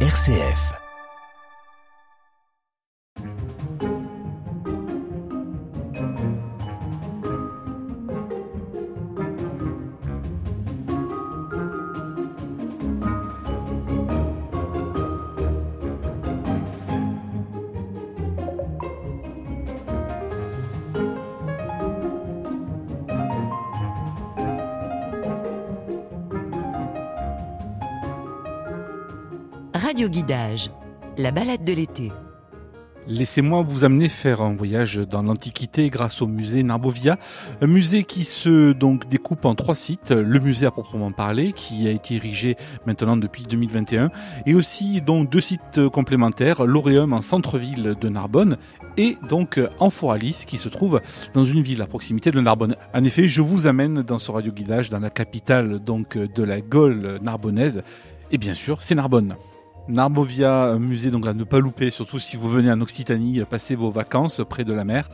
RCF. Radio Guidage, la balade de l'été. Laissez-moi vous amener faire un voyage dans l'Antiquité grâce au musée Narbovia, un musée qui se donc découpe en trois sites, le musée à proprement parler qui a été érigé maintenant depuis 2021 et aussi donc deux sites complémentaires, l'Auréum en centre-ville de Narbonne et donc Amphoralis qui se trouve dans une ville à proximité de Narbonne. En effet, je vous amène dans ce radio guidage dans la capitale donc de la Gaule narbonnaise et bien sûr, c'est Narbonne. Narbovia, un musée donc à ne pas louper, surtout si vous venez en Occitanie passer vos vacances près de la mer.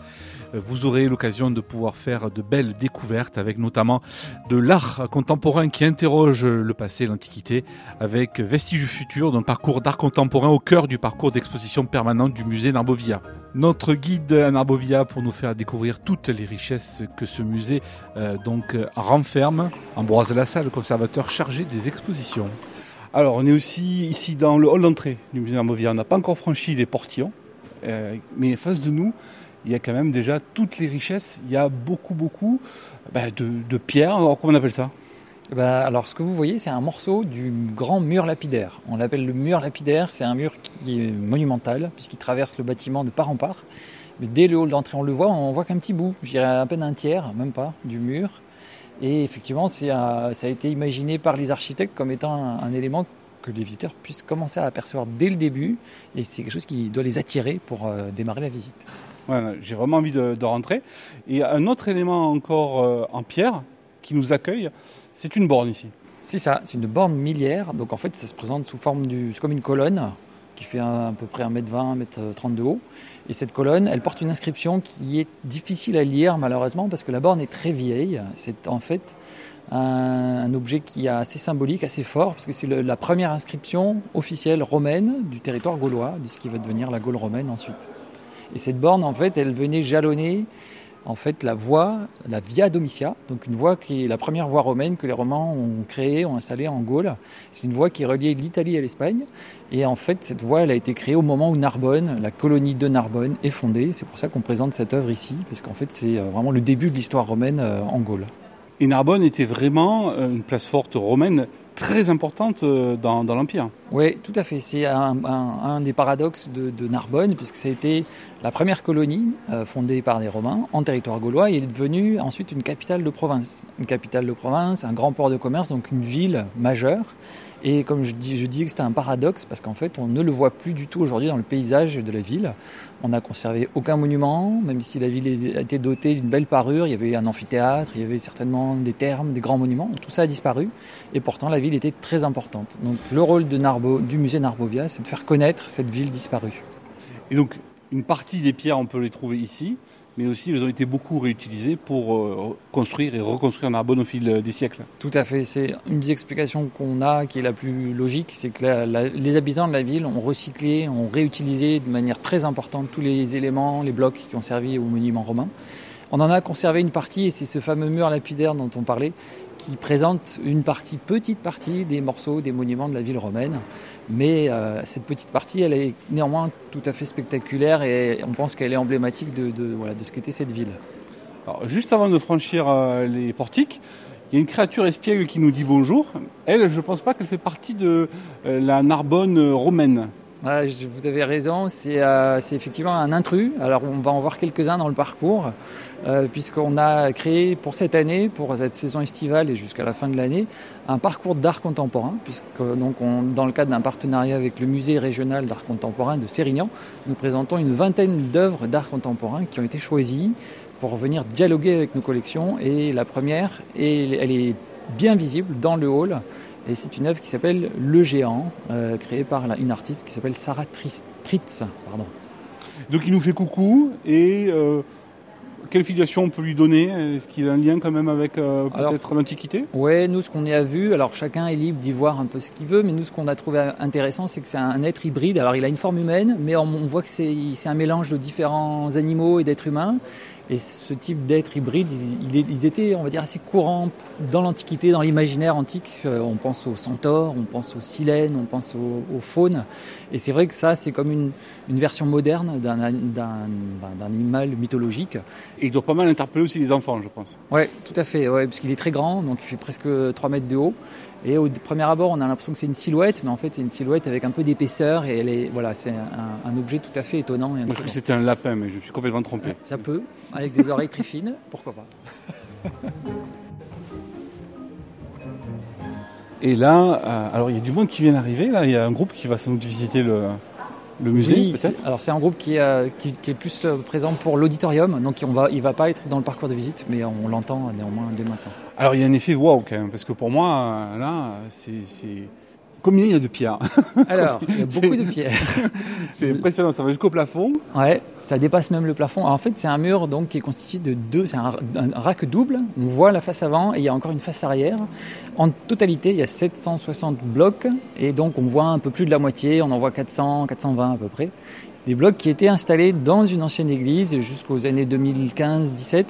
Vous aurez l'occasion de pouvoir faire de belles découvertes avec notamment de l'art contemporain qui interroge le passé, l'Antiquité, avec Vestiges du futur, d'un parcours d'art contemporain au cœur du parcours d'exposition permanente du musée Narbovia. Notre guide à Narbovia pour nous faire découvrir toutes les richesses que ce musée euh, donc renferme, Ambroise Lassalle, le conservateur chargé des expositions. Alors, on est aussi ici dans le hall d'entrée du musée Narbovia. On n'a pas encore franchi les portillons, euh, mais face de nous, il y a quand même déjà toutes les richesses. Il y a beaucoup, beaucoup bah, de, pierres. Alors, comment on appelle ça? Bah, alors, ce que vous voyez, c'est un morceau du grand mur lapidaire. On l'appelle le mur lapidaire. C'est un mur qui est monumental, puisqu'il traverse le bâtiment de part en part. Mais dès le hall d'entrée, on le voit, on voit qu'un petit bout, je dirais à peine un tiers, même pas, du mur. Et effectivement, un, ça a été imaginé par les architectes comme étant un, un, élément que les visiteurs puissent commencer à apercevoir dès le début. Et c'est quelque chose qui doit les attirer pour euh, démarrer la visite. J'ai vraiment envie de, de, rentrer. Et un autre élément encore euh, en pierre qui nous accueille, c'est une borne ici. C'est ça, c'est une borne millière. Donc en fait, ça se présente sous forme du. C'est comme une colonne qui fait à, peu près 1m20, 1m30 de haut. Et cette colonne, elle porte une inscription qui est difficile à lire malheureusement parce que la borne est très vieille. C'est en fait un, un, objet qui est assez symbolique, assez fort, parce que c'est la première inscription officielle romaine du territoire gaulois, de ce qui va devenir la Gaule romaine ensuite. Et cette borne, en fait, elle venait jalonner en fait la voie, la Via Domitia, donc une voie qui est la première voie romaine que les Romains ont créée, ont installée en Gaule. C'est une voie qui reliait l'Italie à l'Espagne. Et en fait, cette voie, elle a été créée au moment où Narbonne, la colonie de Narbonne, est fondée. C'est pour ça qu'on présente cette œuvre ici, parce qu'en fait, c'est vraiment le début de l'histoire romaine en Gaule. Et Narbonne était vraiment une place forte romaine très importante dans, dans l'Empire. Oui, tout à fait. C'est un, des paradoxes de, de, Narbonne, puisque ça a été la première colonie euh, fondée par des Romains en territoire gaulois et est devenue ensuite une capitale de province. Une capitale de province, un grand port de commerce, donc une ville majeure. Et comme je dis, je dis que c'était un paradoxe parce qu'en fait, on ne le voit plus du tout aujourd'hui dans le paysage de la ville. On n'a conservé aucun monument, même si la ville était dotée d'une belle parure. Il y avait un amphithéâtre, il y avait certainement des thermes, des grands monuments. Tout ça a disparu. Et pourtant, la ville était très importante. Donc, le rôle du musée Narbovia, c'est de faire connaître cette ville disparue. Et donc, une partie des pierres, on peut les trouver ici mais aussi elles ont été beaucoup réutilisées pour euh, construire et reconstruire Narbonne au fil des siècles. Tout à fait. C'est une des explications qu'on a qui est la plus logique, c'est que les habitants de la ville ont recyclé, ont réutilisé de manière très importante tous les éléments, les blocs qui ont servi aux monuments romains. On en a conservé une partie et c'est ce fameux mur lapidaire dont on parlait qui présente une partie, petite partie des morceaux des monuments de la ville romaine. Mais euh, cette petite partie, elle est néanmoins tout à fait spectaculaire et on pense qu'elle est emblématique de, de, voilà, de ce qu'était cette ville. Alors, juste avant de franchir euh, les portiques, il y a une créature espiègle qui nous dit bonjour. Elle, je ne pense pas qu'elle fait partie de euh, la Narbonne romaine. Ouais, vous avez raison, c'est effectivement un intrus. Alors on va en voir quelques-uns dans le parcours, euh, puisqu'on a créé pour cette année, pour cette saison estivale et jusqu'à la fin de l'année, un parcours d'art contemporain, puisque donc on, dans le cadre d'un partenariat avec le musée régional d'art contemporain de Sérignan, nous présentons une vingtaine d'œuvres d'art contemporain qui ont été choisies pour venir dialoguer avec nos collections. Et la première, elle est bien visible dans le hall. Et c'est une œuvre qui s'appelle Le Géant, euh, créée par une artiste qui s'appelle Sarah Tritz. Pardon. Donc il nous fait coucou et euh, quelle filiation on peut lui donner? Est-ce qu'il a un lien quand même avec euh, peut-être l'Antiquité? Ouais, nous ce qu'on y a vu, alors chacun est libre d'y voir un peu ce qu'il veut, mais nous ce qu'on a trouvé intéressant, c'est que c'est un être hybride. Alors il a une forme humaine, mais on, on voit que c'est un mélange de différents animaux et d'êtres humains. Et ce type d'être hybride, ils, étaient, on va dire, assez courants dans l'Antiquité, dans l'imaginaire antique. Euh, on pense aux centaures, on pense aux silènes, on pense aux, aux faunes. Et c'est vrai que ça, c'est comme une, une, version moderne d'un animal mythologique. Et il doit pas mal interpeller aussi les enfants, je pense. Ouais, tout à fait, ouais, parce qu'il est très grand, donc il fait presque 3 mètres de haut. Et au premier abord, on a l'impression que c'est une silhouette, mais en fait, c'est une silhouette avec un peu d'épaisseur et elle est, voilà, c'est un, un, objet tout à fait étonnant. Et Moi, je crois que c'était un lapin, mais je suis complètement trompé. Ouais, ça peut, avec des oreilles très fines, pourquoi pas. Et là, euh, alors il y a du monde qui vient d'arriver. Là, il y a un groupe qui va sans doute visiter le, le musée, oui, peut-être. Alors c'est un groupe qui, euh, qui, qui, est plus euh, présent pour l'auditorium, donc on va, il va pas être dans le parcours de visite, mais on l'entend néanmoins dès maintenant. Alors il y a un effet waouh quand même, parce que pour moi, là, c'est Combien il y a de pierres Alors, il y a beaucoup de pierres. c'est impressionnant, ça va jusqu'au plafond. Ouais, ça dépasse même le plafond. en fait, c'est un mur donc qui est constitué de deux, c'est un, un, rack double. On voit la face avant et il y a encore une face arrière. En totalité, il y a 760 blocs et donc on voit un peu plus de la moitié. On en voit 400, 420 à peu près. Des blocs qui étaient installés dans une ancienne église jusqu'aux années 2015-17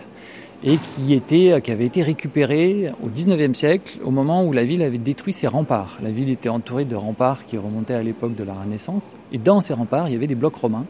et qui, était, qui avait été récupéré au 19e siècle, au moment où la ville avait détruit ses remparts. La ville était entourée de remparts qui remontaient à l'époque de la Renaissance, et dans ces remparts, il y avait des blocs romains.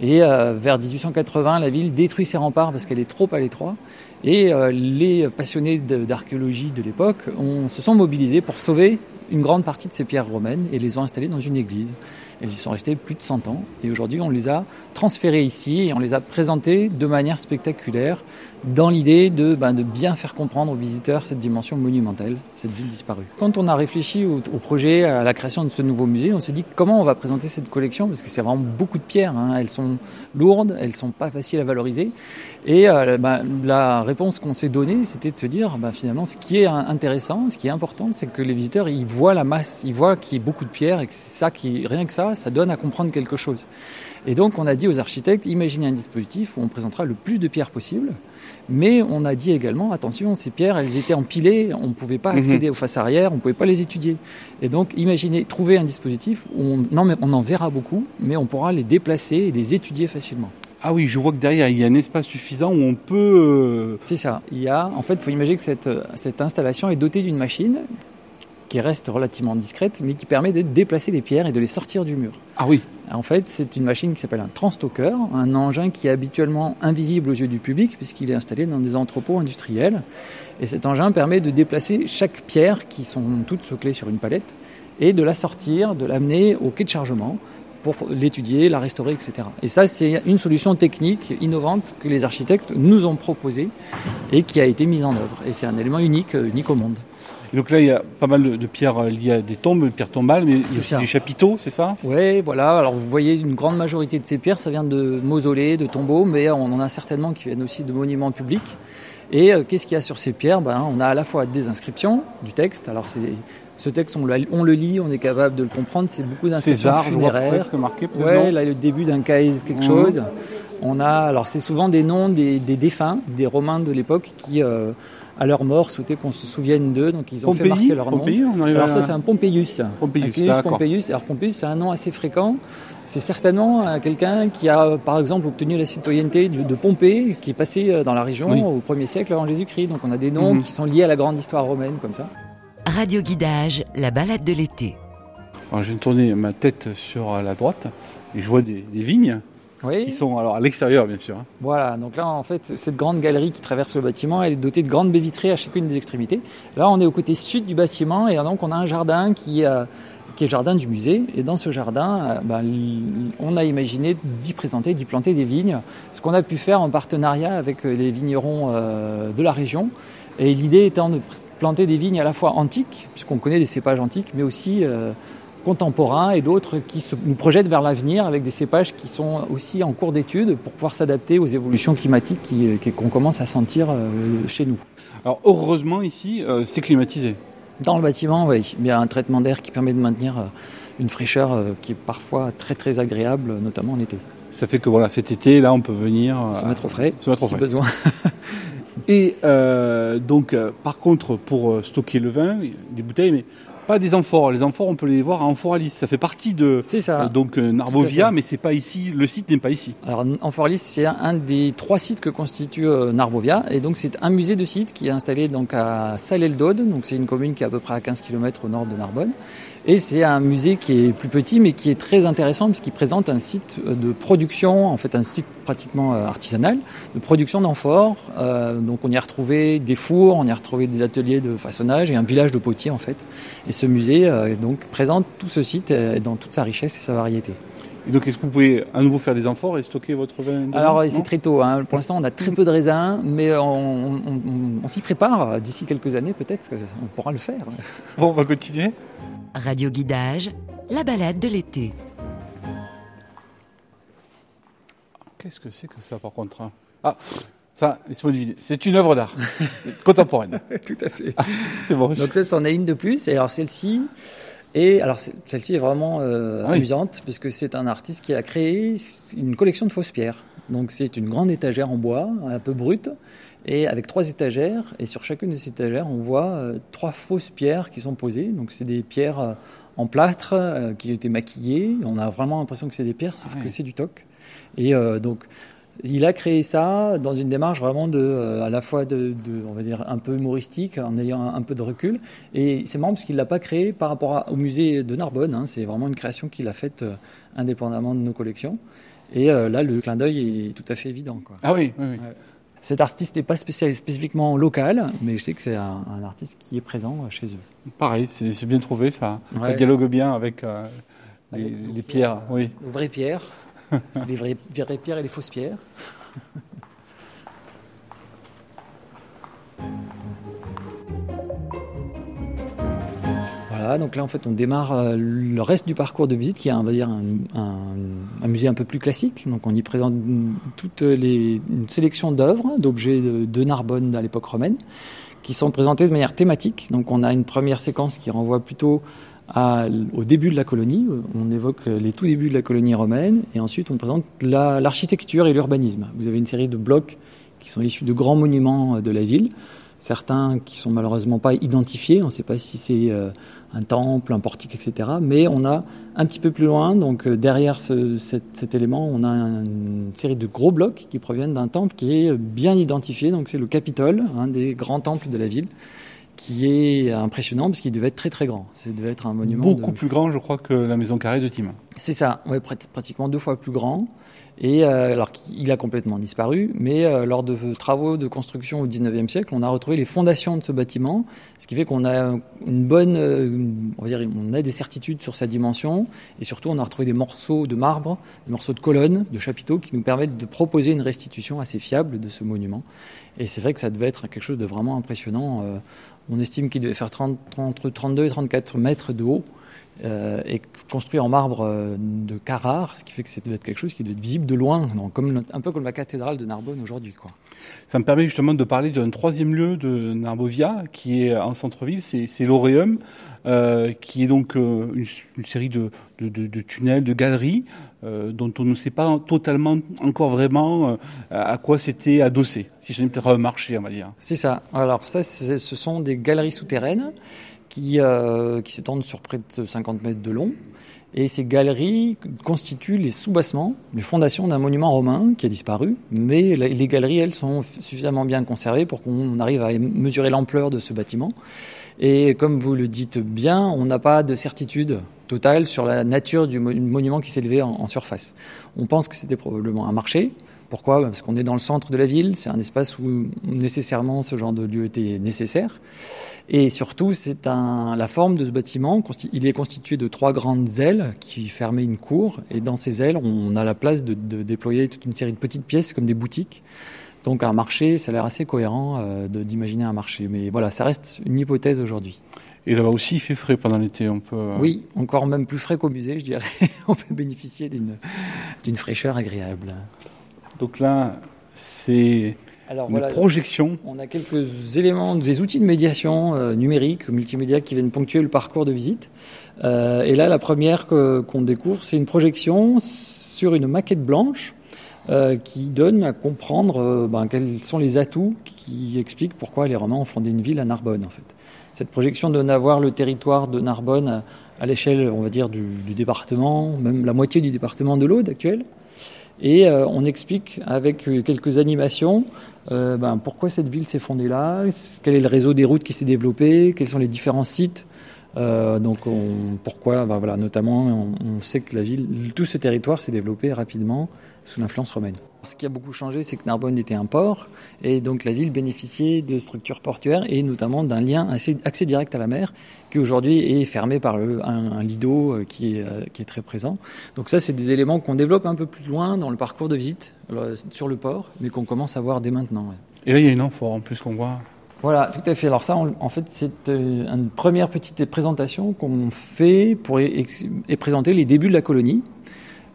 Et euh, vers 1880, la ville détruit ses remparts parce qu'elle est trop à l'étroit. Et euh, les passionnés d'archéologie de, de l'époque se sont mobilisés pour sauver une grande partie de ces pierres romaines et les ont installées dans une église. Elles y sont restées plus de 100 ans et aujourd'hui on les a transférées ici et on les a présentées de manière spectaculaire dans l'idée de, ben, de bien faire comprendre aux visiteurs cette dimension monumentale, cette ville disparue. Quand on a réfléchi au, projet, à la création de ce nouveau musée, on s'est dit comment on va présenter cette collection parce que c'est vraiment beaucoup de pierres. Hein. Elles sont lourdes, elles sont pas faciles à valoriser. Et euh, ben, la réponse qu'on s'est donnée, c'était de se dire ben, finalement ce qui est intéressant, ce qui est important, c'est que les visiteurs ils voient la masse, ils voient qu'il y a beaucoup de pierres et que c'est ça qui rien que ça, ça donne à comprendre quelque chose. Et donc on a dit aux architectes, imaginez un dispositif où on présentera le plus de pierres possible. Mais on a dit également, attention, ces pierres, elles étaient empilées, on ne pouvait pas accéder mmh. aux faces arrière, on ne pouvait pas les étudier. Et donc, imaginez, trouver un dispositif où on, non, on en verra beaucoup, mais on pourra les déplacer et les étudier facilement. Ah oui, je vois que derrière, il y a un espace suffisant où on peut... C'est ça. Il y a, en fait, il faut imaginer que cette, cette installation est dotée d'une machine qui reste relativement discrète, mais qui permet de déplacer les pierres et de les sortir du mur. Ah oui. En fait, c'est une machine qui s'appelle un transstocker, un engin qui est habituellement invisible aux yeux du public puisqu'il est installé dans des entrepôts industriels. Et cet engin permet de déplacer chaque pierre, qui sont toutes soclées sur une palette, et de la sortir, de l'amener au quai de chargement pour l'étudier, la restaurer, etc. Et ça, c'est une solution technique innovante que les architectes nous ont proposée et qui a été mise en œuvre. Et c'est un élément unique, unique au monde. Et donc là, il y a pas mal de, de pierres liées à des tombes, pierres tombales, mais il y a aussi des chapiteaux, c'est ça? Oui, voilà. Alors vous voyez, une grande majorité de ces pierres, ça vient de mausolées, de tombeaux, mais on en a certainement qui viennent aussi de monuments publics. Et euh, qu'est-ce qu'il y a sur ces pierres? Ben, On a à la fois des inscriptions, du texte. Alors c'est ce texte, on, on, le lit, on est capable de le comprendre. C'est beaucoup d'inscriptions César, funéraires. marqué, ouais, là le début d'un caïs, quelque mmh. chose. On a, alors c'est souvent des noms des, des, défunts, des Romains de l'époque qui euh, à leur mort, souhaitaient qu'on se souvienne d'eux, donc ils ont Pompéi, fait marquer leur nom. Pompéi, on Alors ça, c'est un Pompeius. Pompeius, Pompeius. Alors Pompeius, c'est un nom assez fréquent. C'est certainement quelqu'un qui a, par exemple, obtenu la citoyenneté de Pompée, qui est passé dans la région oui. au 1er siècle avant Jésus-Christ. Donc on a des noms Mhm. mmh. qui sont liés à la grande histoire romaine, comme ça. Radio Guidage, la balade de l'été. Alors, je vais tourner ma tête sur la droite et je vois des, des vignes oui. qui sont alors à l'extérieur, bien sûr. hein. Voilà, donc là, en fait, cette grande galerie qui traverse le bâtiment, elle est dotée de grandes baies vitrées à chacune des extrémités. Là, on est au côté sud du bâtiment et donc on a un jardin qui, euh, qui est le jardin du musée. Et dans ce jardin, euh, ben, on a imaginé d'y présenter, d'y planter des vignes, ce qu'on a pu faire en partenariat avec les vignerons euh, de la région. Et l'idée étant de planter des vignes à la fois antiques, puisqu'on connaît des cépages antiques, mais aussi euh, contemporains et d'autres qui se, nous projettent vers l'avenir avec des cépages qui sont aussi en cours d'étude pour pouvoir s'adapter aux évolutions climatiques qu'on qui, qu'on commence à sentir euh, chez nous. Alors heureusement ici, euh, c'est climatisé. Dans le bâtiment, oui, il y a un traitement d'air qui permet de maintenir euh, une fraîcheur euh, qui est parfois très très agréable, notamment en été. ça fait que voilà, cet été, là, on peut venir se mettre au frais, se mettre au si frais. besoin. Et euh, donc, euh, par contre, pour euh, stocker le vin, des bouteilles, mais pas des amphores. Les amphores, on peut les voir à Amphoralis. Ça fait partie de C'est ça. euh, donc euh, Narbovia, mais c'est pas ici. Le site n'est pas ici. Alors Amphoralis, c'est un, un des trois sites que constitue euh, Narbovia, et donc c'est un musée de site qui est installé donc à Salel-d'Aude, donc c'est une commune qui est à peu près à 15 km au nord de Narbonne, et c'est un musée qui est plus petit mais qui est très intéressant puisqu'il présente un site de production, en fait un site pratiquement artisanal de production d'amphores. Donc on y a retrouvé des fours, on y a retrouvé des ateliers de façonnage et un village de potiers en fait. Et ce musée euh, donc présente tout ce site euh, dans toute sa richesse et sa variété. Et donc, est-ce que vous pouvez à nouveau faire des amphores et stocker votre vin Alors c'est très tôt. Hein. Pour l'instant, on a très peu de raisins, mais on, on- on- on s'y prépare. D'ici quelques années, peut-être qu'on pourra le faire. Bon, on va continuer. Radio Guidage, la balade de l'été. Qu'est-ce que c'est que ça, par contre hein? Ah, ça, laissez-moi deviner. C'est une œuvre d'art contemporaine. Tout à fait. C'est bon. Donc ça, c'en est une de plus. Et alors celle-ci, et alors celle-ci est vraiment euh, Ah oui. amusante puisque c'est un artiste qui a créé une collection de fausses pierres. Donc c'est une grande étagère en bois, un peu brute, et avec trois étagères. Et sur chacune de ces étagères, on voit euh, trois fausses pierres qui sont posées. Donc c'est des pierres euh, en plâtre qui ont été maquillées. On a vraiment l'impression que c'est des pierres, sauf Ah que c'est du toc. Et donc il a créé ça dans une démarche vraiment de, euh, à la fois de, de, on va dire, un peu humoristique, en ayant un, un peu de recul. Et c'est marrant parce qu'il l'a pas créé par rapport à- au musée de Narbonne. hein. c'est vraiment une création qu'il a faite euh, indépendamment de nos collections. Et euh, là, le clin d'œil est tout à fait évident. Quoi. Ah oui, oui, oui. Cet artiste n'est pas spécifiquement local, mais je sais que c'est un, un artiste qui est présent chez eux. Pareil, c'est bien trouvé, ça. Ça dialogue bien avec les, Avec les les pierres. Oui. Les vraies pierres, les vraies, pierres et les fausses pierres. Voilà, donc là en fait on démarre euh, le reste du parcours de visite qui est un, musée un peu plus classique. Donc on y présente toutes les, une sélection d'œuvres, d'objets de, de Narbonne à l'époque romaine, qui sont présentés de manière thématique. Donc on a une première séquence qui renvoie plutôt à- au début de la colonie. On évoque les tout débuts de la colonie romaine et ensuite on présente la- l'architecture et l'urbanisme. Vous avez une série de blocs qui sont issus de grands monuments de la ville, certains qui sont malheureusement pas identifiés. On ne sait pas si c'est euh, un temple, un portique, etc. Mais on a un petit peu plus loin, donc euh, derrière ce- cet, cet élément, on a un- une série de gros blocs qui proviennent d'un temple qui est bien identifié. Donc c'est le Capitole, un des grands temples de la ville qui est impressionnant parce qu'il devait être très très grand. Ça devait être un monument. Beaucoup de- plus grand, je crois, que la maison carrée de Tim. C'est ça, prat- pratiquement deux fois plus grand. Et euh, alors qu'il a complètement disparu, mais euh, lors de travaux de construction au 19e siècle, on a retrouvé les fondations de ce bâtiment, ce qui fait qu'on a une bonne, euh, une- on va dire, on a des certitudes sur sa dimension, et surtout on a retrouvé des morceaux de marbre, des morceaux de colonnes, de chapiteaux, qui nous permettent de proposer une restitution assez fiable de ce monument. Et c'est vrai que ça devait être quelque chose de vraiment impressionnant. Euh, on estime qu'il devait faire 30, entre 32 et 34 mètres de haut euh, et construit en marbre euh, de Carrare, ce qui fait que devait être quelque chose qui devait être visible de loin, donc comme, un peu comme la cathédrale de Narbonne aujourd'hui. Quoi. Ça me permet justement de parler d'un troisième lieu de Narbovia qui est en centre-ville, c'est c'est l'Auréum, euh, qui est donc euh, une, une série de, de, de- de tunnels, de galeries, dont on ne sait pas totalement encore vraiment à quoi c'était adossé. Si ce n'est peut-être un marché, on va dire. C'est ça. Alors ça, c'est- ce sont des galeries souterraines qui, euh, qui s'étendent sur près de 50 mètres de long. Et ces galeries constituent les sous-bassements, les fondations d'un monument romain qui a disparu. Mais les galeries, elles, sont suffisamment bien conservées pour qu'on arrive à mesurer l'ampleur de ce bâtiment. Et comme vous le dites bien, on n'a pas de certitude totale sur la nature du mo- monument qui élevé en, en surface. On pense que c'était probablement un marché. Pourquoi? Parce qu'on est dans le centre de la ville, c'est un espace où nécessairement ce genre de lieu était nécessaire. Et surtout, c'est un, la forme de ce bâtiment, il est constitué de trois grandes ailes qui fermaient une cour. Et dans ces ailes, on a la place de, de déployer toute une série de petites pièces comme des boutiques. Donc un marché, ça a l'air assez cohérent euh, de- d'imaginer un marché. Mais voilà, ça reste une hypothèse aujourd'hui. Et là-bas aussi, il fait frais pendant l'été. On peut. euh, Oui, encore même plus frais qu'au musée, je dirais. on peut bénéficier d'une d'une fraîcheur agréable. Donc là, c'est Alors une voilà, projection. on a quelques éléments, des outils de médiation euh, numérique, multimédia qui viennent ponctuer le parcours de visite. Euh, et là, la première que- qu'on découvre, c'est une projection sur une maquette blanche euh, qui donne à comprendre euh, ben, quels sont les atouts qui expliquent pourquoi les Romains ont fondé une ville à Narbonne en fait. Cette projection donne à voir le territoire de Narbonne à, l'échelle, on va dire, du, du, département, même la moitié du département de l'Aude actuel. Et euh, on explique avec quelques animations euh, ben, pourquoi cette ville s'est fondée là, quel est le réseau des routes qui s'est développé, quels sont les différents sites. Euh, donc on, pourquoi, ben, voilà, notamment, on, on, sait que la ville, tout ce territoire s'est développé rapidement sous l'influence romaine. Ce qui a beaucoup changé, c'est que Narbonne était un port, et donc la ville bénéficiait de structures portuaires et notamment d'un lien assez, accès direct à la mer, qui aujourd'hui est fermé par le, un, un, lido euh, qui est, euh, qui est très présent. Donc ça, c'est des éléments qu'on développe un peu plus loin dans le parcours de visite euh, sur le port, mais qu'on commence à voir dès maintenant. Ouais. Et là, il y a une amphore en plus qu'on voit. Voilà, tout à fait. Alors ça, on, en fait, c'est une première petite présentation qu'on fait pour présenter les débuts de la colonie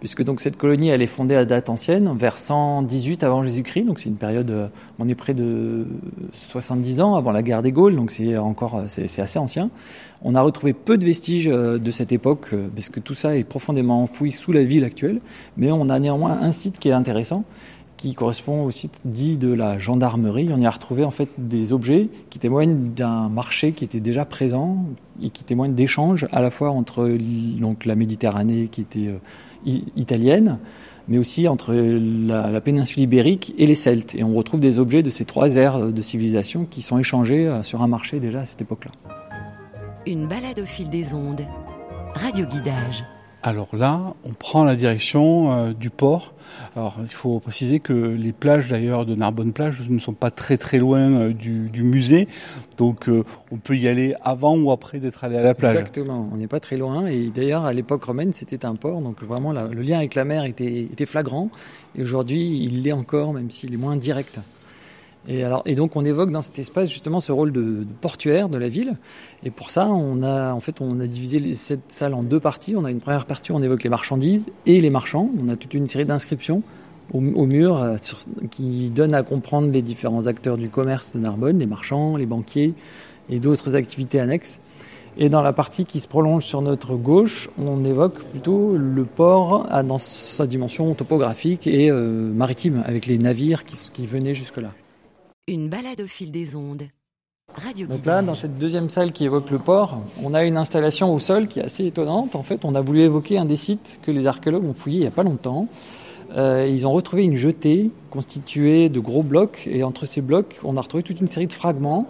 puisque donc cette colonie elle est fondée à date ancienne, vers 118 avant Jésus-Christ, donc c'est une période, euh, on est près de 70 ans avant la guerre des Gaules, donc c'est encore euh, c'est assez ancien. On a retrouvé peu de vestiges euh, de cette époque, parce que tout ça est profondément enfoui sous la ville actuelle, mais on a néanmoins un site qui est intéressant, qui correspond au site dit de la gendarmerie. On y a retrouvé en fait des objets qui témoignent d'un marché qui était déjà présent et qui témoignent d'échanges à la fois entre donc la Méditerranée qui était italienne, mais aussi entre la, péninsule ibérique et les Celtes. Et on retrouve des objets de ces trois aires de civilisation qui sont échangés euh, sur un marché déjà à cette époque-là. Une balade au fil des ondes. Radio guidage. Alors là, on prend la direction euh, du port. Alors il faut préciser que les plages d'ailleurs de Narbonne plage ne sont pas très très loin euh, du, musée, donc euh, on peut y aller avant ou après d'être allé à la plage. Exactement, on n'est pas très loin et d'ailleurs à l'époque romaine c'était un port, donc vraiment le lien avec la mer était flagrant et aujourd'hui il l'est encore même s'il est moins direct. Et, alors, et donc on évoque dans cet espace justement ce rôle de, portuaire de la ville. Et pour ça, on a en fait on a divisé cette salle en deux parties. On a une première partie où on évoque les marchandises et les marchands. On a toute une série d'inscriptions au, mur euh, qui donnent à comprendre les différents acteurs du commerce de Narbonne, les marchands, les banquiers et d'autres activités annexes. Et dans la partie qui se prolonge sur notre gauche, on évoque plutôt le port dans sa dimension topographique et euh, maritime, avec les navires qui, qui venaient jusque-là. Une balade au fil des ondes. Radio Donc là, dans cette deuxième salle qui évoque le port, on a une installation au sol qui est assez étonnante. En fait, on a voulu évoquer un des sites que les archéologues ont fouillé il n'y a pas longtemps. Euh, ils ont retrouvé une jetée constituée de gros blocs, et entre ces blocs, on a retrouvé toute une série de fragments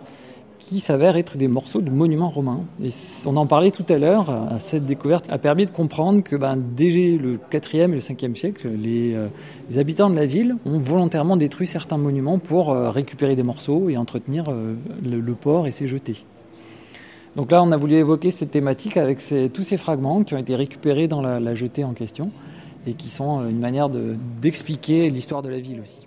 qui s'avèrent être des morceaux de monuments romains. Et on en parlait tout à l'heure, cette découverte a permis de comprendre que ben, dès le 4e et le 5e siècle, les, euh, les, habitants de la ville ont volontairement détruit certains monuments pour euh, récupérer des morceaux et entretenir euh, le, port et ses jetés. Donc là, on a voulu évoquer cette thématique avec tous ces fragments qui ont été récupérés dans la, jetée en question et qui sont une manière d'expliquer de, l'histoire de la ville aussi.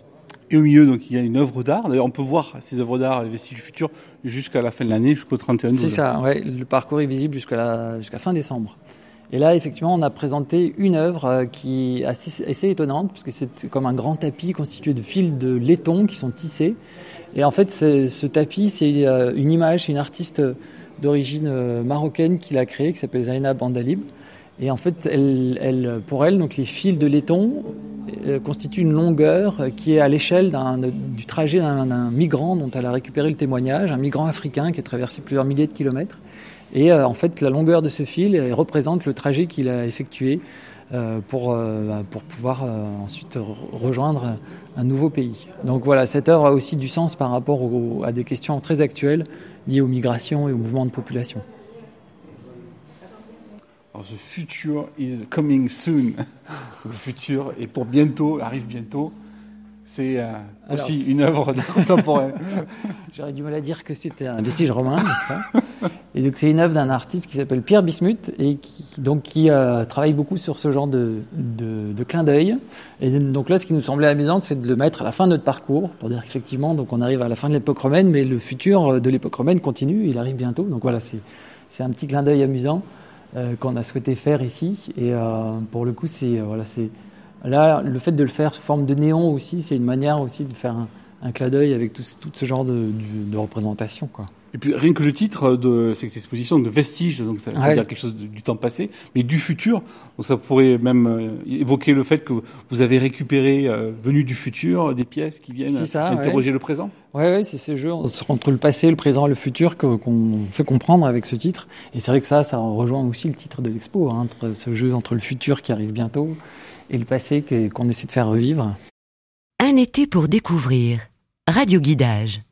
Et au milieu, donc, il y a une œuvre d'art. D'ailleurs, on peut voir ces œuvres d'art, les vestiges futurs, jusqu'à la fin de l'année, jusqu'au 31 C'est ça, ouais. Le parcours est visible jusqu'à jusqu'à fin décembre. Et là, effectivement, on a présenté une œuvre qui est assez, assez étonnante, parce que c'est comme un grand tapis constitué de fils de laiton qui sont tissés. Et en fait, ce tapis, c'est une image, c'est une artiste d'origine marocaine qui l'a créé, qui s'appelle Zainab Andalib. Et en fait, pour elle, donc les fils de laiton euh, constituent une longueur qui est à l'échelle du trajet d'un migrant dont elle a récupéré le témoignage, un migrant africain qui a traversé plusieurs milliers de kilomètres. Et euh, en fait, la longueur de ce fil représente le trajet qu'il a effectué euh, pour, euh, pour pouvoir ensuite rejoindre un nouveau pays. Donc voilà, cette œuvre a aussi du sens par rapport à des questions très actuelles liées aux migrations et aux mouvements de population. Alors, the future is coming soon. Le futur est pour bientôt, arrive bientôt. C'est euh, aussi une œuvre contemporaine. J'aurais du mal à dire que c'était un vestige romain, n'est-ce pas? Et donc c'est une œuvre d'un artiste qui s'appelle Pierre Bismuth et qui, donc, qui euh, travaille beaucoup sur ce genre de, de, de clin d'œil. Et donc là, ce qui nous semblait amusant, c'est de le mettre à la fin de notre parcours pour dire qu'effectivement, donc on arrive à la fin de l'époque romaine, mais le futur de l'époque romaine continue, il arrive bientôt. Donc voilà, c'est un petit clin d'œil amusant euh, qu'on a souhaité faire ici. Et euh, pour le coup, c'est voilà, c'est Là, le fait de le faire sous forme de néon aussi, c'est une manière aussi de faire un, un clin d'œil avec tout, ce genre de, de, de représentation. Quoi. Et puis rien que le titre de cette exposition de vestiges, donc ça, veut dire quelque chose du temps passé, mais du futur. Donc ça pourrait même euh, évoquer le fait que vous avez récupéré, euh, venu du futur, des pièces qui viennent interroger le présent. Oui, ouais, c'est ce jeu entre le passé, le présent le futur qu'on fait comprendre avec ce titre. Et c'est vrai que ça, ça rejoint aussi le titre de l'expo, hein, entre ce jeu entre le futur qui arrive bientôt et le passé qu'on essaie de faire revivre. Un été pour découvrir. Radio Guidage.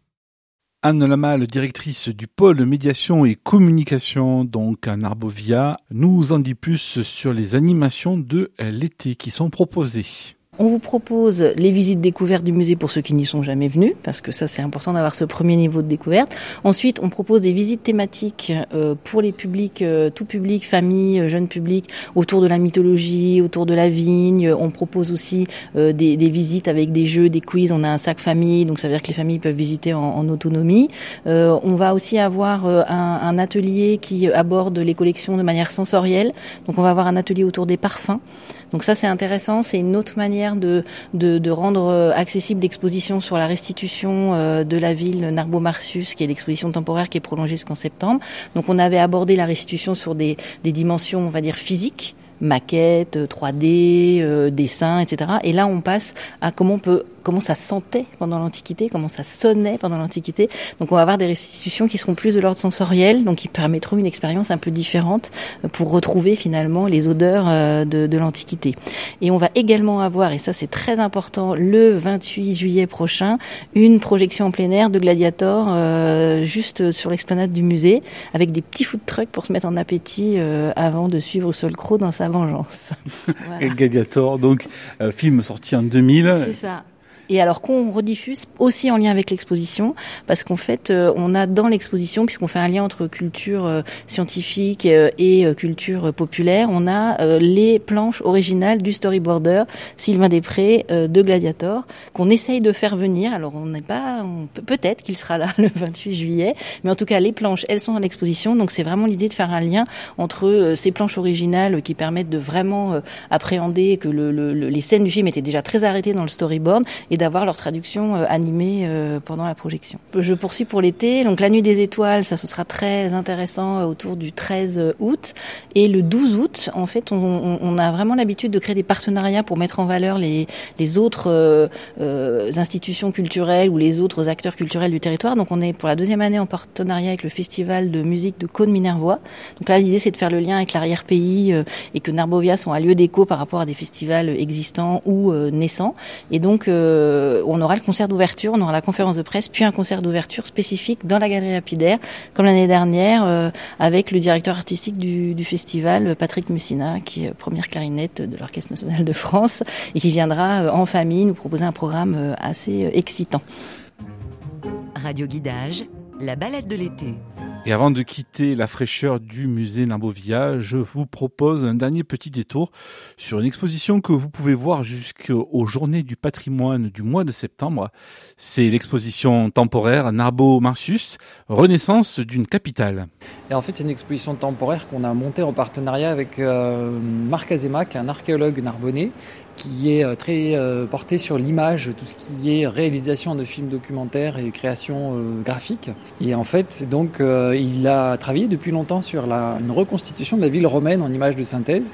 Anne Lamal, directrice du pôle médiation et communication, donc à Narbovia, nous en dit plus sur les animations de l'été qui sont proposées. On vous propose les visites découvertes du musée pour ceux qui n'y sont jamais venus, parce que ça c'est important d'avoir ce premier niveau de découverte. Ensuite, on propose des visites thématiques euh, pour les publics, euh, tout public, famille, euh, jeunes publics, autour de la mythologie, autour de la vigne. On propose aussi des, visites avec des jeux, des quiz. On a un sac famille, donc ça veut dire que les familles peuvent visiter en, autonomie. on va aussi avoir un, un atelier qui aborde les collections de manière sensorielle. Donc on va avoir un atelier autour des parfums. Donc ça c'est intéressant, c'est une autre manière de, rendre euh, accessible l'exposition sur la restitution euh, de la ville Narbo-Marcius, qui est l'exposition temporaire qui est prolongée jusqu'en septembre. Donc on avait abordé la restitution sur des, des dimensions, on va dire, physiques maquettes, 3D, euh, dessins, etc. Et là, on passe à comment on peut comment ça sentait pendant l'Antiquité, comment ça sonnait pendant l'Antiquité. Donc on va avoir des restitutions qui seront plus de l'ordre sensoriel, donc qui permettront une expérience un peu différente pour retrouver finalement les odeurs euh, de, de l'Antiquité. Et on va également avoir, et ça c'est très important, le 28 juillet prochain, une projection en plein air de Gladiator euh, juste sur l'explanade du musée, avec des petits food trucks pour se mettre en appétit euh, avant de suivre Solcro dans sa vengeance. Gladiator, donc film sorti en 2000. C'est ça. Et alors qu'on rediffuse aussi en lien avec l'exposition, parce qu'en fait, euh, on a dans l'exposition, puisqu'on fait un lien entre culture euh, scientifique euh, et culture populaire, on a les planches originales du storyboarder Sylvain Després de Gladiator, qu'on essaye de faire venir. Alors on n'est pas, peut-être qu'il sera là le 28 juillet, mais en tout cas les planches, elles sont dans l'exposition, donc c'est vraiment l'idée de faire un lien entre ces planches originales qui permettent de vraiment appréhender que le, le, les scènes du film étaient déjà très arrêtées dans le storyboard d'avoir leur traduction euh, animée euh, pendant la projection. Je poursuis pour l'été. Donc la nuit des étoiles, ça ce sera très intéressant euh, autour du 13 août et le 12 août. En fait, on, a vraiment l'habitude de créer des partenariats pour mettre en valeur les, autres institutions culturelles ou les autres acteurs culturels du territoire. Donc on est pour la deuxième année en partenariat avec le festival de musique de Cône-Minervois. Donc là, l'idée c'est de faire le lien avec l'arrière-pays et que Narbovia soit un lieu d'écho par rapport à des festivals existants ou naissants. Et donc on aura le concert d'ouverture, on aura la conférence de presse, puis un concert d'ouverture spécifique dans la galerie lapidaire, comme l'année dernière, euh, avec le directeur artistique du, festival, Patrick Messina, qui est première clarinette de l'Orchestre national de France, et qui viendra euh, en famille nous proposer un programme assez excitant. Radio Guidage, la balade de l'été. Et avant de quitter la fraîcheur du musée Narbovia, je vous propose un dernier petit détour sur une exposition que vous pouvez voir jusqu'aux journées du patrimoine du mois de septembre. C'est l'exposition temporaire Narbo-Marcius, Renaissance d'une capitale. Et en fait, c'est une exposition temporaire qu'on a montée en partenariat avec euh, Marc Azema, qui est un archéologue narbonnais, qui est euh, très euh, porté sur l'image, tout ce qui est réalisation de films documentaires et création euh, graphique. Et en fait, donc, il a travaillé depuis longtemps sur la, une reconstitution de la ville romaine en images de synthèse.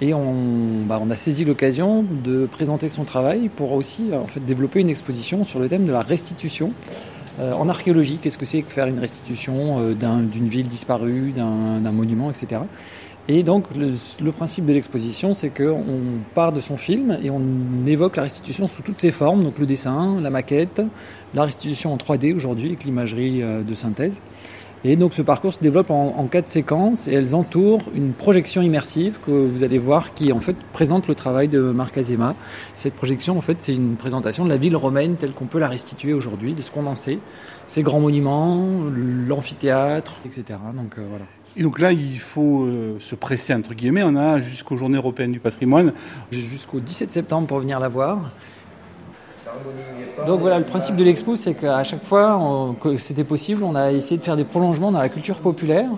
Et on, bah, on a saisi l'occasion de présenter son travail pour aussi en fait, développer une exposition sur le thème de la restitution. en archéologie, qu'est-ce que c'est que faire une restitution d'une ville disparue, d'un monument, etc. Et donc le, principe de l'exposition, c'est qu'on part de son film et on évoque la restitution sous toutes ses formes, donc le dessin, la maquette, la restitution en 3D aujourd'hui, avec l'imagerie euh, de synthèse. Et donc ce parcours se développe en, quatre séquences et elles entourent une projection immersive que vous allez voir qui en fait présente le travail de Marc Azema. Cette projection en fait c'est une présentation de la ville romaine telle qu'on peut la restituer aujourd'hui, de ce qu'on en sait, ses grands monuments, l'amphithéâtre, etc. Donc euh, voilà. Et donc là, il faut euh, se presser, entre guillemets. On a jusqu'aux Journées européennes du patrimoine. Jusqu'au 17 septembre pour venir la voir. Donc voilà, le principe de l'expo, c'est qu'à chaque fois que c'était possible, on a essayé de faire des prolongements dans la culture populaire.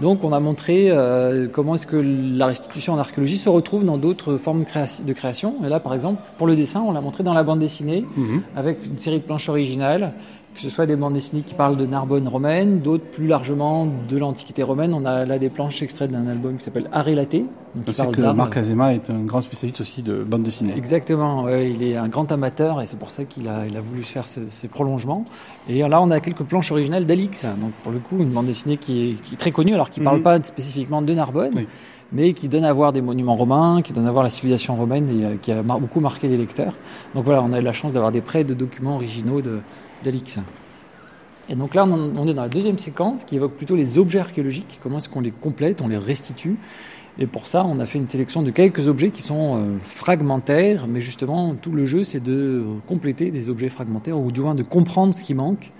Donc on a montré euh, comment est-ce que la restitution en archéologie se retrouve dans d'autres formes de création. Et là, par exemple, pour le dessin, on l'a montré dans la bande dessinée, mhm. avec une série de planches originales que ce soit des bandes dessinées qui parlent de Narbonne romaine, d'autres plus largement de l'Antiquité romaine. On a là des planches extraites d'un album qui s'appelle Arrelaté. Donc c'est que Marc Azema est un grand spécialiste aussi de bande dessinée. Exactement, il est un grand amateur et c'est pour ça qu'il a, il a voulu faire ces prolongements. Et là, on a quelques planches originales d'Alix, donc pour le coup, une bande dessinée qui est, très connue, alors qui ne parle mhm. pas spécifiquement de Narbonne. mais qui donne à voir des monuments romains, qui donne à voir la civilisation romaine et euh, qui a beaucoup marqué les lecteurs. Donc voilà, on a eu la chance d'avoir des prêts de documents originaux de, d'Alix. Et donc là, on est dans la deuxième séquence qui évoque plutôt les objets archéologiques, comment est-ce qu'on les complète, on les restitue. Et pour ça, on a fait une sélection de quelques objets qui sont euh, fragmentaires, mais justement, tout le jeu, c'est de compléter des objets fragmentaires, ou du moins de comprendre ce qui manque,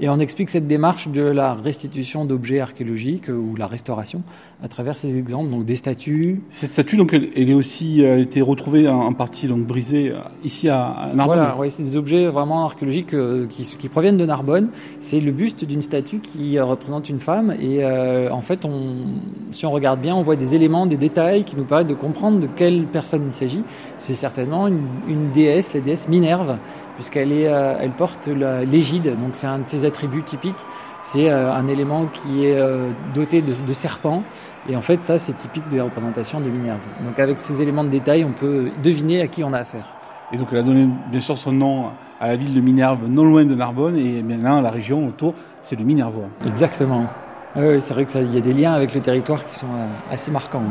et on explique cette démarche de la restitution d'objets archéologiques euh, ou la restauration à travers ces exemples, donc des statues. Cette statue, donc, elle, est aussi elle a été retrouvée en, partie donc brisée euh, ici à, Narbonne. Voilà, ouais, c'est des objets vraiment archéologiques euh, qui, qui, proviennent de Narbonne. C'est le buste d'une statue qui représente une femme et en fait, on, si on regarde bien, on voit des éléments, des détails qui nous permettent de comprendre de quelle personne il s'agit. C'est certainement une, une déesse, la déesse Minerve puisqu'elle est, euh, elle porte l'égide, donc c'est un de ses attributs typiques. C'est euh, un élément qui est euh, doté de, de serpents, et en fait, ça, c'est typique des représentations de Minerve. Donc, avec ces éléments de détail, on peut deviner à qui on a affaire. Et donc, elle a donné bien sûr son nom à la ville de Minerve, non loin de Narbonne, et bien là, la région autour, c'est le Minervois. Exactement. Oui, c'est vrai qu'il y a des liens avec le territoire qui sont assez marquants.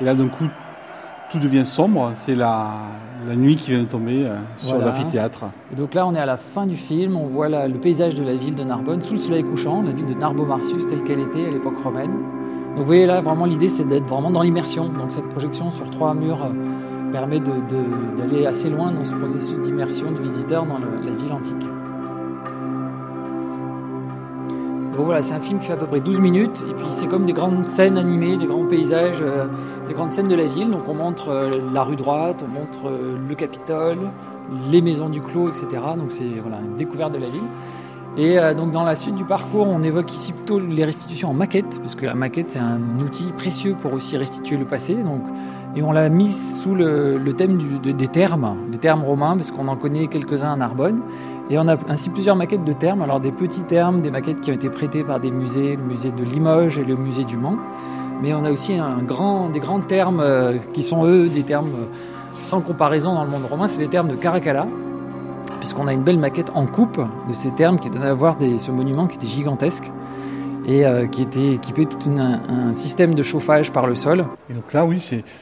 Et là, d'un coup, tout devient sombre. C'est la, nuit qui vient de tomber euh, sur l'amphithéâtre. Donc là, on est à la fin du film. On voit le paysage de la ville de Narbonne sous le soleil couchant, la ville de Narbo-Marcius telle qu'elle était à l'époque romaine. Donc vous voyez là, vraiment l'idée, c'est d'être vraiment dans l'immersion. Donc cette projection sur trois murs euh, permet d'aller assez loin dans ce processus d'immersion du visiteur dans la ville antique. Voilà, c'est un film qui fait à peu près 12 minutes, et puis c'est comme des grandes scènes animées, des grands paysages, euh, des grandes scènes de la ville. Donc on montre euh, la rue droite, on montre euh, le Capitole, les maisons du clos, etc. Donc c'est voilà, une découverte de la ville. Et donc dans la suite du parcours, on évoque ici plutôt les restitutions en maquette, parce que la maquette est un outil précieux pour aussi restituer le passé. Donc, et on l'a mis sous le, thème des termes, des termes romains, parce qu'on en connaît quelques-uns à Narbonne. Et on a ainsi plusieurs maquettes de termes, alors des petits termes, des maquettes qui ont été prêtées par des musées, le musée de Limoges et le musée du Mans. Mais on a aussi un grand, des grands termes euh, qui sont eux des termes euh, sans comparaison dans le monde romain, c'est les termes de Caracalla, puisqu'on a une belle maquette en coupe de ces termes qui donne à voir ce monument qui était gigantesque et euh, qui était équipé de tout un, système de chauffage par le sol. Et donc là, oui,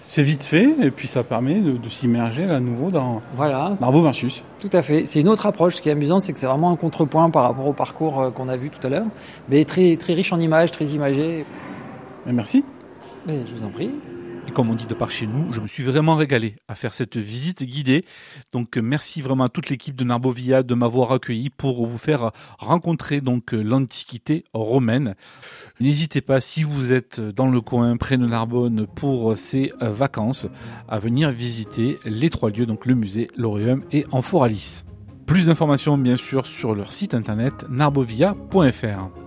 c'est vite fait, et puis ça permet de, s'immerger à nouveau dans voilà. Marbeau Marcius. Tout à fait. C'est une autre approche. Ce qui est amusant, c'est que c'est vraiment un contrepoint par rapport au parcours euh, qu'on a vu tout à l'heure, mais très, très riche en images, très imagé. merci. je vous en prie comme on dit de par chez nous, je me suis vraiment régalé à faire cette visite guidée. Donc merci vraiment à toute l'équipe de Narbovia de m'avoir accueilli pour vous faire rencontrer donc l'antiquité romaine. N'hésitez pas si vous êtes dans le coin près de Narbonne pour ces vacances à venir visiter les trois lieux donc le musée, l'Oréum et Amphoralis. Plus d'informations bien sûr sur leur site internet narbovia.fr.